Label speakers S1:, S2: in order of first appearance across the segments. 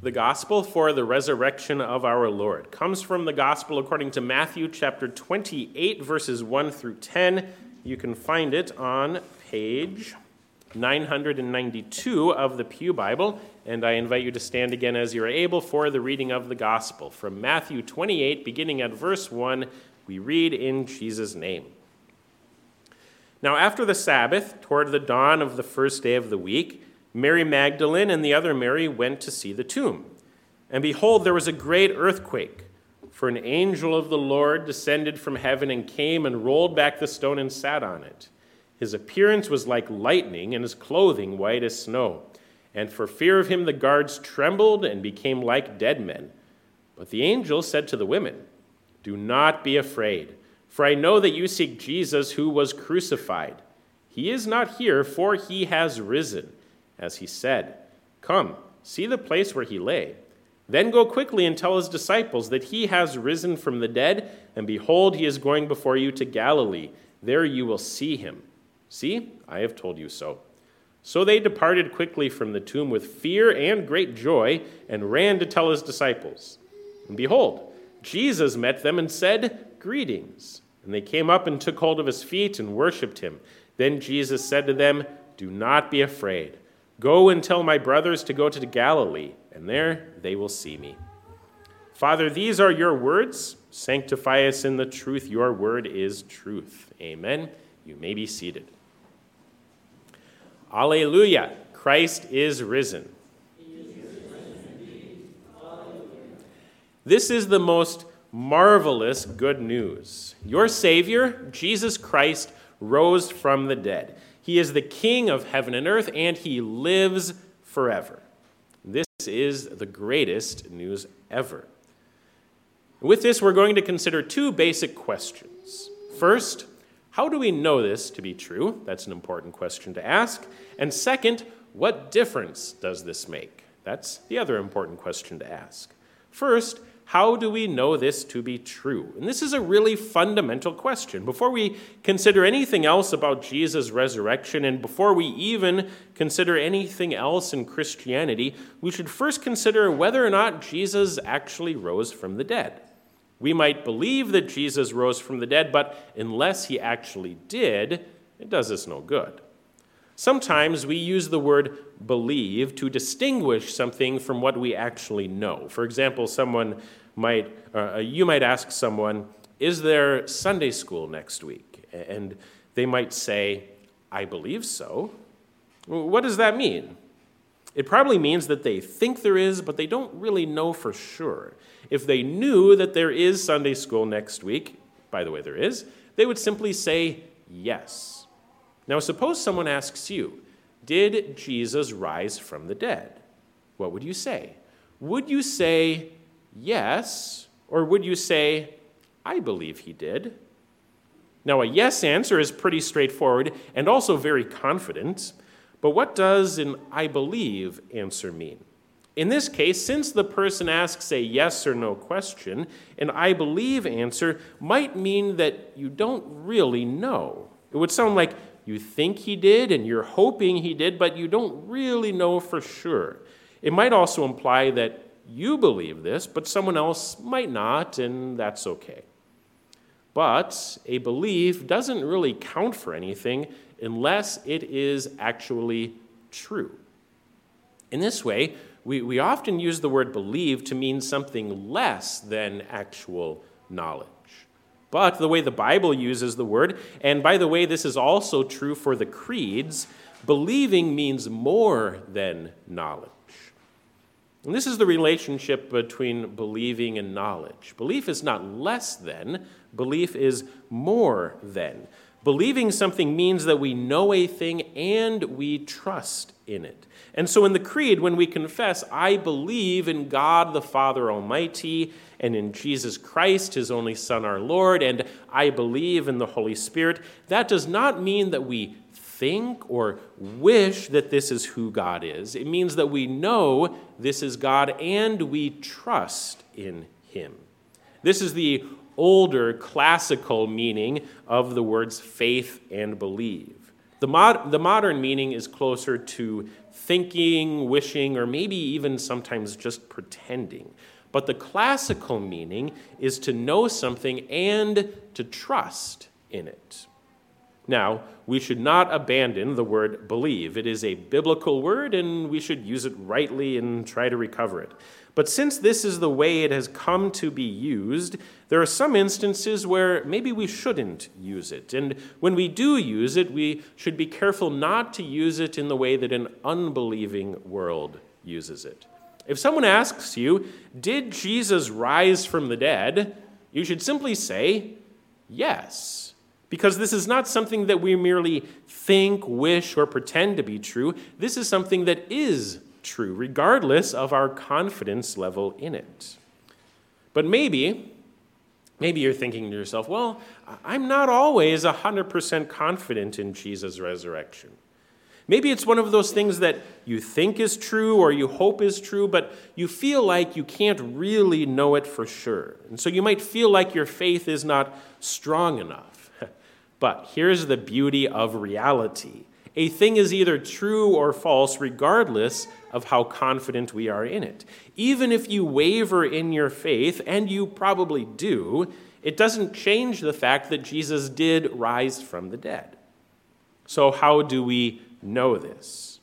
S1: the gospel for the resurrection of our Lord comes from the gospel according to Matthew chapter 28, verses 1 through 10. You can find it on page 992 of the Pew Bible, and I invite you to stand again as you are able for the reading of the gospel. From Matthew 28, beginning at verse 1, we read in Jesus' name. Now, after the Sabbath, toward the dawn of the first day of the week, Mary Magdalene and the other Mary went to see the tomb. And behold, there was a great earthquake, for an angel of the Lord descended from heaven and came and rolled back the stone and sat on it. His appearance was like lightning, and his clothing white as snow. And for fear of him, the guards trembled and became like dead men. But the angel said to the women, Do not be afraid, for I know that you seek Jesus who was crucified. He is not here, for he has risen as he said, Come, see the place where he lay. Then go quickly and tell his disciples that he has risen from the dead, and behold, he is going before you to Galilee. There you will see him. See, I have told you so. So they departed quickly from the tomb with fear and great joy, and ran to tell his disciples. And behold, Jesus met them and said, Greetings. And they came up and took hold of his feet and worshipped him. Then Jesus said to them, Do not be afraid. Go and tell my brothers to go to Galilee, and there they will see me. Father, these are your words. Sanctify us in the truth. Your word is truth. Amen. You may be seated. Alleluia. Christ is risen. This is the most marvelous good news. Your Savior, Jesus Christ, rose from the dead. He is the King of heaven and earth, and he lives forever. This is the greatest news ever. With this, we're going to consider two basic questions. First, how do we know this to be true? That's an important question to ask. And second, what difference does this make? That's the other important question to ask. First, how do we know this to be true? And this is a really fundamental question. Before we consider anything else about Jesus' resurrection, and before we even consider anything else in Christianity, we should first consider whether or not Jesus actually rose from the dead. We might believe that Jesus rose from the dead, but unless he actually did, it does us no good. Sometimes we use the word believe to distinguish something from what we actually know. For example, someone might, uh, uh, you might ask someone, Is there Sunday school next week? And they might say, I believe so. What does that mean? It probably means that they think there is, but they don't really know for sure. If they knew that there is Sunday school next week, by the way, there is, they would simply say yes. Now, suppose someone asks you, Did Jesus rise from the dead? What would you say? Would you say, yes, or would you say, I believe he did? Now, a yes answer is pretty straightforward and also very confident, but what does an I believe answer mean? In this case, since the person asks a yes or no question, an I believe answer might mean that you don't really know. It would sound like you think he did and you're hoping he did, but you don't really know for sure. It might also imply that you believe this, but someone else might not, and that's okay. But a belief doesn't really count for anything unless it is actually true. In this way, we, we often use the word believe to mean something less than actual knowledge. But the way the Bible uses the word, and by the way, this is also true for the creeds, believing means more than knowledge. And this is the relationship between believing and knowledge. Belief is not less than, belief is more than. Believing something means that we know a thing and we trust in it. And so in the Creed, when we confess, I believe in God the Father Almighty and in Jesus Christ, his only Son, our Lord, and I believe in the Holy Spirit, that does not mean that we think or wish that this is who God is. It means that we know this is God and we trust in Him. This is the older classical meaning of the words faith and believe. The, mod- the modern meaning is closer to thinking, wishing, or maybe even sometimes just pretending. But the classical meaning is to know something and to trust in it. Now, we should not abandon the word believe. It is a biblical word, and we should use it rightly and try to recover it. But since this is the way it has come to be used, there are some instances where maybe we shouldn't use it. And when we do use it, we should be careful not to use it in the way that an unbelieving world uses it. If someone asks you, Did Jesus rise from the dead? you should simply say, Yes because this is not something that we merely think, wish, or pretend to be true. This is something that is true, regardless of our confidence level in it. But maybe, maybe you're thinking to yourself, well, I'm not always 100% confident in Jesus' resurrection. Maybe it's one of those things that you think is true or you hope is true, but you feel like you can't really know it for sure. And so you might feel like your faith is not strong enough. But here's the beauty of reality a thing is either true or false, regardless of how confident we are in it. Even if you waver in your faith, and you probably do, it doesn't change the fact that Jesus did rise from the dead. So, how do we know this?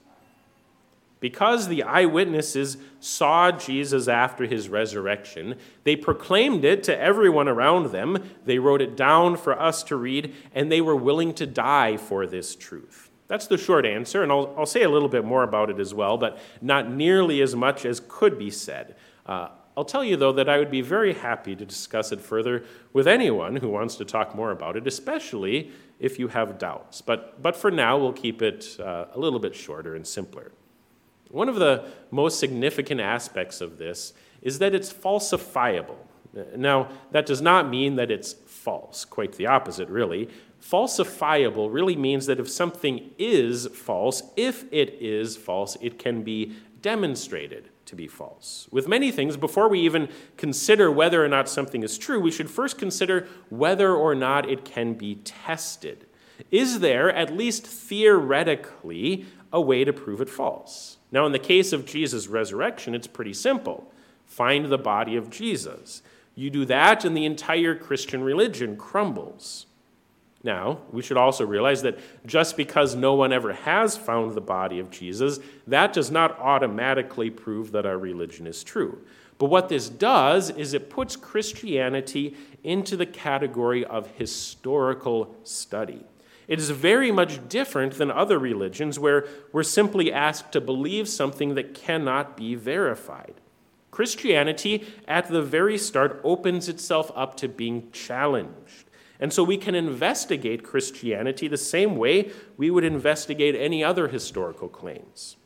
S1: Because the eyewitnesses saw Jesus after his resurrection, they proclaimed it to everyone around them. They wrote it down for us to read, and they were willing to die for this truth. That's the short answer, and I'll, I'll say a little bit more about it as well, but not nearly as much as could be said. Uh, I'll tell you, though, that I would be very happy to discuss it further with anyone who wants to talk more about it, especially if you have doubts. But, but for now, we'll keep it uh, a little bit shorter and simpler. One of the most significant aspects of this is that it's falsifiable. Now, that does not mean that it's false, quite the opposite, really. Falsifiable really means that if something is false, if it is false, it can be demonstrated to be false. With many things, before we even consider whether or not something is true, we should first consider whether or not it can be tested. Is there, at least theoretically, a way to prove it false? Now, in the case of Jesus' resurrection, it's pretty simple find the body of Jesus. You do that, and the entire Christian religion crumbles. Now, we should also realize that just because no one ever has found the body of Jesus, that does not automatically prove that our religion is true. But what this does is it puts Christianity into the category of historical study. It is very much different than other religions where we're simply asked to believe something that cannot be verified. Christianity, at the very start, opens itself up to being challenged. And so we can investigate Christianity the same way we would investigate any other historical claims.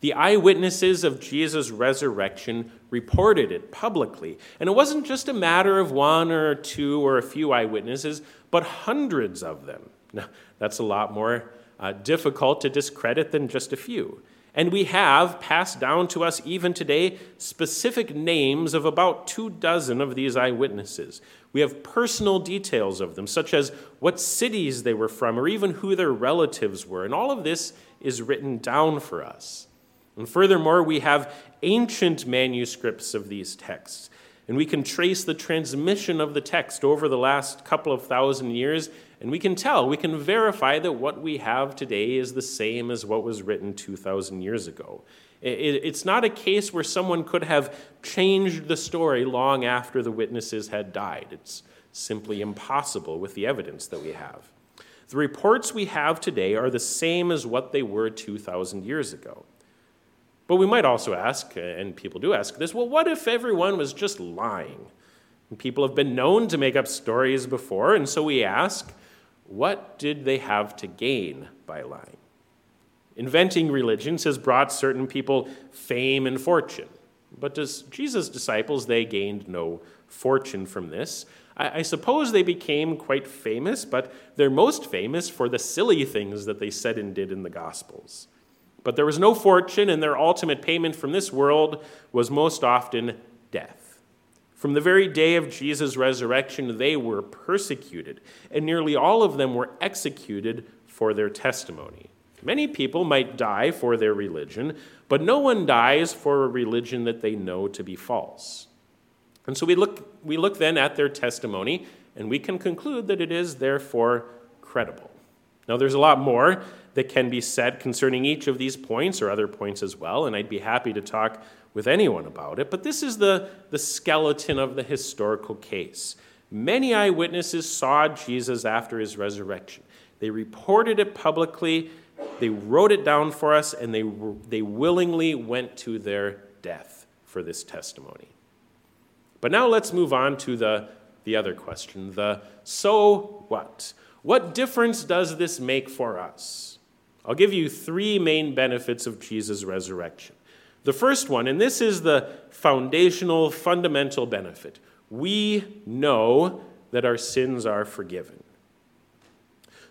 S1: The eyewitnesses of Jesus' resurrection reported it publicly. And it wasn't just a matter of one or two or a few eyewitnesses, but hundreds of them. Now, that's a lot more uh, difficult to discredit than just a few. And we have passed down to us even today specific names of about two dozen of these eyewitnesses. We have personal details of them, such as what cities they were from or even who their relatives were. And all of this is written down for us. And furthermore, we have ancient manuscripts of these texts. And we can trace the transmission of the text over the last couple of thousand years and we can tell, we can verify that what we have today is the same as what was written 2,000 years ago. It's not a case where someone could have changed the story long after the witnesses had died. It's simply impossible with the evidence that we have. The reports we have today are the same as what they were 2,000 years ago. But we might also ask, and people do ask this well, what if everyone was just lying? And people have been known to make up stories before, and so we ask what did they have to gain by lying? Inventing religions has brought certain people fame and fortune. But to Jesus' disciples, they gained no fortune from this. I, I suppose they became quite famous, but they're most famous for the silly things that they said and did in the Gospels. But there was no fortune, and their ultimate payment from this world was most often death. From the very day of Jesus' resurrection, they were persecuted, and nearly all of them were executed for their testimony. Many people might die for their religion, but no one dies for a religion that they know to be false. And so we look, we look then at their testimony, and we can conclude that it is therefore credible. Now, there's a lot more that can be said concerning each of these points or other points as well, and I'd be happy to talk with anyone about it, but this is the, the skeleton of the historical case. Many eyewitnesses saw Jesus after his resurrection. They reported it publicly, they wrote it down for us, and they, they willingly went to their death for this testimony. But now let's move on to the, the other question the so what? What difference does this make for us? I'll give you three main benefits of Jesus' resurrection. The first one, and this is the foundational, fundamental benefit we know that our sins are forgiven.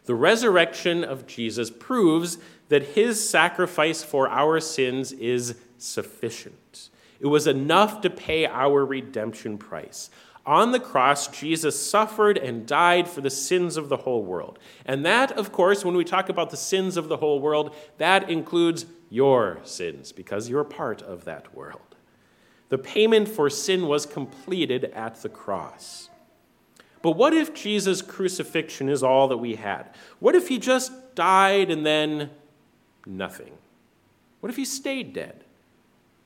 S1: The resurrection of Jesus proves that his sacrifice for our sins is sufficient. It was enough to pay our redemption price. On the cross, Jesus suffered and died for the sins of the whole world. And that, of course, when we talk about the sins of the whole world, that includes your sins, because you're part of that world. The payment for sin was completed at the cross. But what if Jesus' crucifixion is all that we had? What if he just died and then nothing? What if he stayed dead?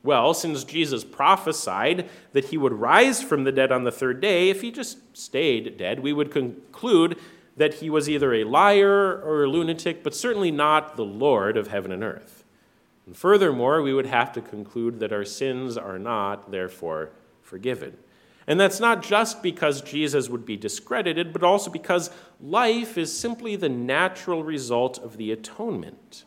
S1: Well, since Jesus prophesied that he would rise from the dead on the third day, if he just stayed dead, we would conclude that he was either a liar or a lunatic, but certainly not the Lord of heaven and earth. And furthermore, we would have to conclude that our sins are not, therefore, forgiven. And that's not just because Jesus would be discredited, but also because life is simply the natural result of the atonement.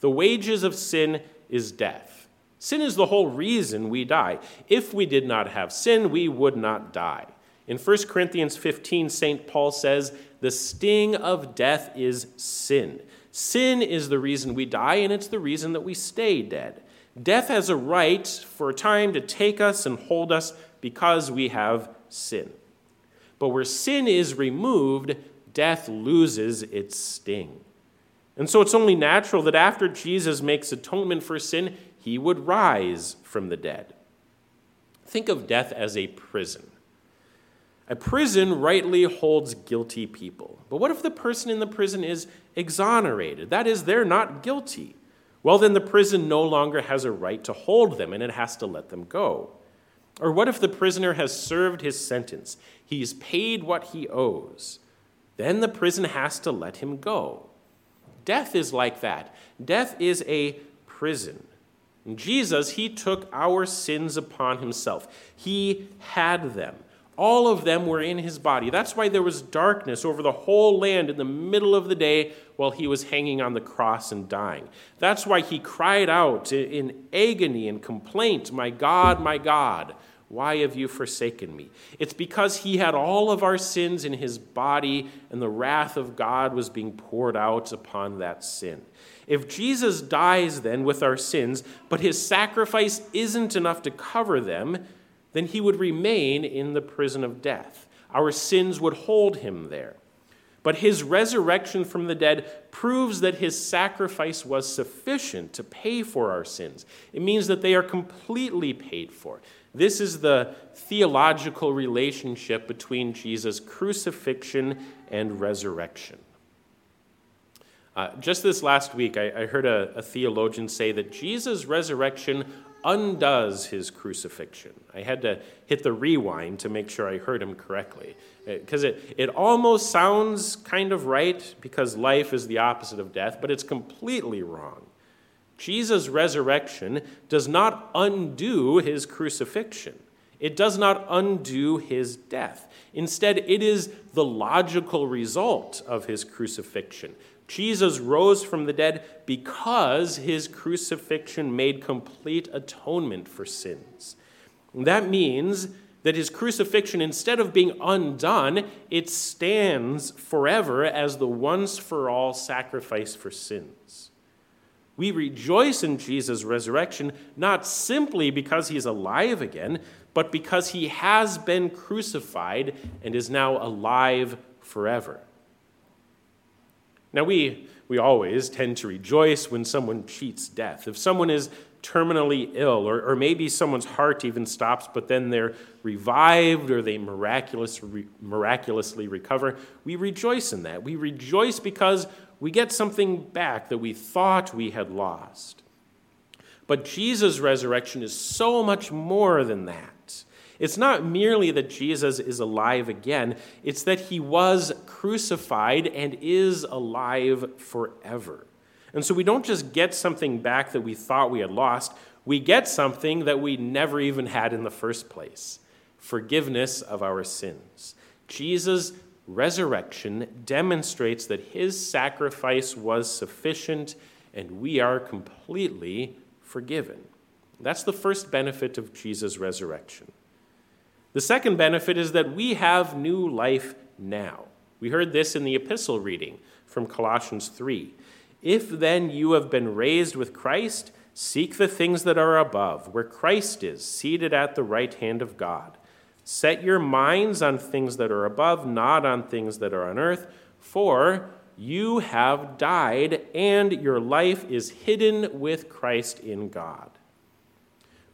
S1: The wages of sin is death. Sin is the whole reason we die. If we did not have sin, we would not die. In 1 Corinthians 15, St. Paul says, The sting of death is sin. Sin is the reason we die, and it's the reason that we stay dead. Death has a right for a time to take us and hold us because we have sin. But where sin is removed, death loses its sting. And so it's only natural that after Jesus makes atonement for sin, he would rise from the dead. Think of death as a prison. A prison rightly holds guilty people. But what if the person in the prison is exonerated? That is, they're not guilty. Well, then the prison no longer has a right to hold them and it has to let them go. Or what if the prisoner has served his sentence? He's paid what he owes. Then the prison has to let him go. Death is like that. Death is a prison. Jesus, he took our sins upon himself. He had them. All of them were in his body. That's why there was darkness over the whole land in the middle of the day while he was hanging on the cross and dying. That's why he cried out in agony and complaint, My God, my God, why have you forsaken me? It's because he had all of our sins in his body, and the wrath of God was being poured out upon that sin. If Jesus dies then with our sins, but his sacrifice isn't enough to cover them, then he would remain in the prison of death. Our sins would hold him there. But his resurrection from the dead proves that his sacrifice was sufficient to pay for our sins. It means that they are completely paid for. This is the theological relationship between Jesus' crucifixion and resurrection. Uh, just this last week, I, I heard a, a, theologian say that Jesus' resurrection undoes his crucifixion. I had to hit the rewind to make sure I heard him correctly. Because uh, it, it almost sounds kind of right because life is the opposite of death, but it's completely wrong. Jesus' resurrection does not undo his crucifixion. It does not undo his death. Instead, it is the logical result of his crucifixion. Jesus rose from the dead because his crucifixion made complete atonement for sins. That means that his crucifixion, instead of being undone, it stands forever as the once for all sacrifice for sins. We rejoice in Jesus' resurrection not simply because he's alive again, but because he has been crucified and is now alive forever. Now, we, we always tend to rejoice when someone cheats death. If someone is terminally ill, or, or maybe someone's heart even stops, but then they're revived or they miraculous, re, miraculously recover, we rejoice in that. We rejoice because we get something back that we thought we had lost. But Jesus' resurrection is so much more than that. It's not merely that Jesus is alive again, it's that he was crucified and is alive forever. And so we don't just get something back that we thought we had lost, we get something that we never even had in the first place forgiveness of our sins. Jesus' resurrection demonstrates that his sacrifice was sufficient and we are completely forgiven. That's the first benefit of Jesus' resurrection. The second benefit is that we have new life now. We heard this in the epistle reading from Colossians 3. If then you have been raised with Christ, seek the things that are above, where Christ is, seated at the right hand of God. Set your minds on things that are above, not on things that are on earth, for you have died, and your life is hidden with Christ in God.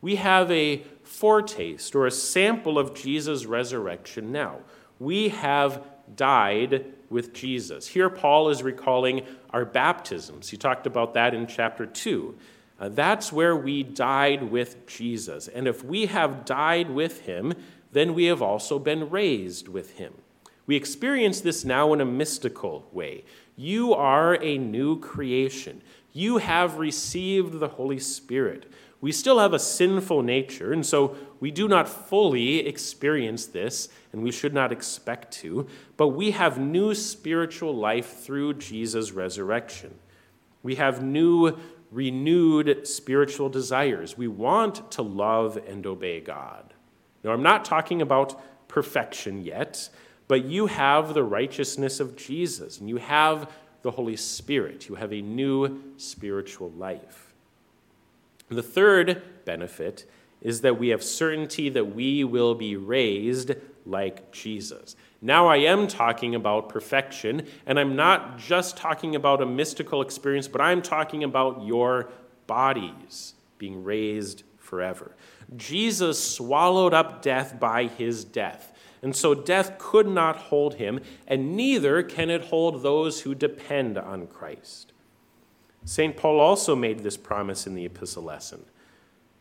S1: We have a foretaste or a sample of Jesus' resurrection now. We have died with Jesus. Here, Paul is recalling our baptisms. He talked about that in chapter 2. Uh, that's where we died with Jesus. And if we have died with him, then we have also been raised with him. We experience this now in a mystical way. You are a new creation. You have received the Holy Spirit. We still have a sinful nature, and so we do not fully experience this, and we should not expect to, but we have new spiritual life through Jesus' resurrection. We have new, renewed spiritual desires. We want to love and obey God. Now, I'm not talking about perfection yet, but you have the righteousness of Jesus, and you have the Holy Spirit. You have a new spiritual life. The third benefit is that we have certainty that we will be raised like Jesus. Now, I am talking about perfection, and I'm not just talking about a mystical experience, but I'm talking about your bodies being raised forever. Jesus swallowed up death by his death. And so death could not hold him, and neither can it hold those who depend on Christ. St. Paul also made this promise in the epistle lesson.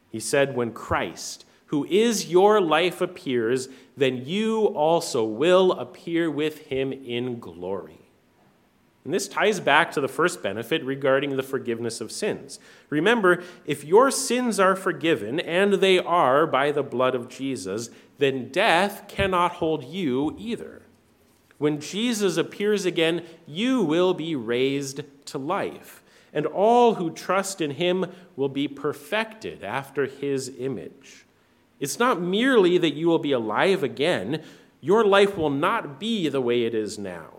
S1: He said, When Christ, who is your life, appears, then you also will appear with him in glory. And this ties back to the first benefit regarding the forgiveness of sins. Remember, if your sins are forgiven, and they are by the blood of Jesus, then death cannot hold you either. When Jesus appears again, you will be raised to life and all who trust in him will be perfected after his image. It's not merely that you will be alive again, your life will not be the way it is now.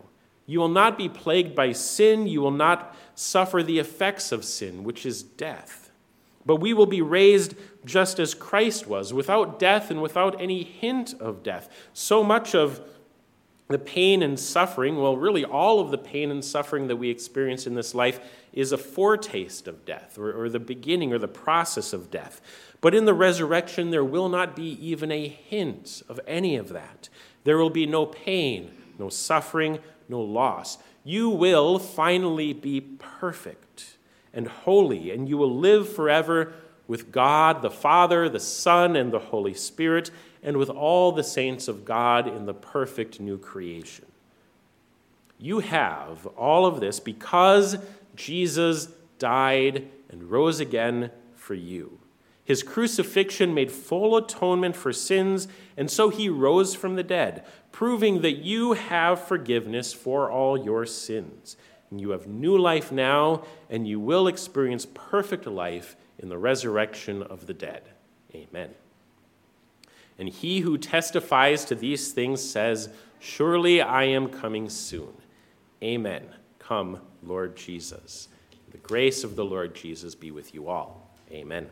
S1: You will not be plagued by sin, you will not suffer the effects of sin, which is death. But we will be raised just as Christ was, without death and without any hint of death. So much of the pain and suffering, well, really all of the pain and suffering that we experience in this life is a foretaste of death or, or, the beginning or the process of death. But in the resurrection, there will not be even a hint of any of that. There will be no pain, no suffering, no loss. You will finally be perfect and holy, and you will live forever with God the Father, the Son, and the Holy Spirit and with all the saints of God in the perfect new creation. You have all of this because Jesus died and rose again for you. His crucifixion made full atonement for sins, and so he rose from the dead, proving that you have forgiveness for all your sins. And you have new life now, and you will experience perfect life in the resurrection of the dead. Amen. And he who testifies to these things says, Surely I am coming soon. Amen. Come, Lord Jesus. The grace of the Lord Jesus be with you all. Amen.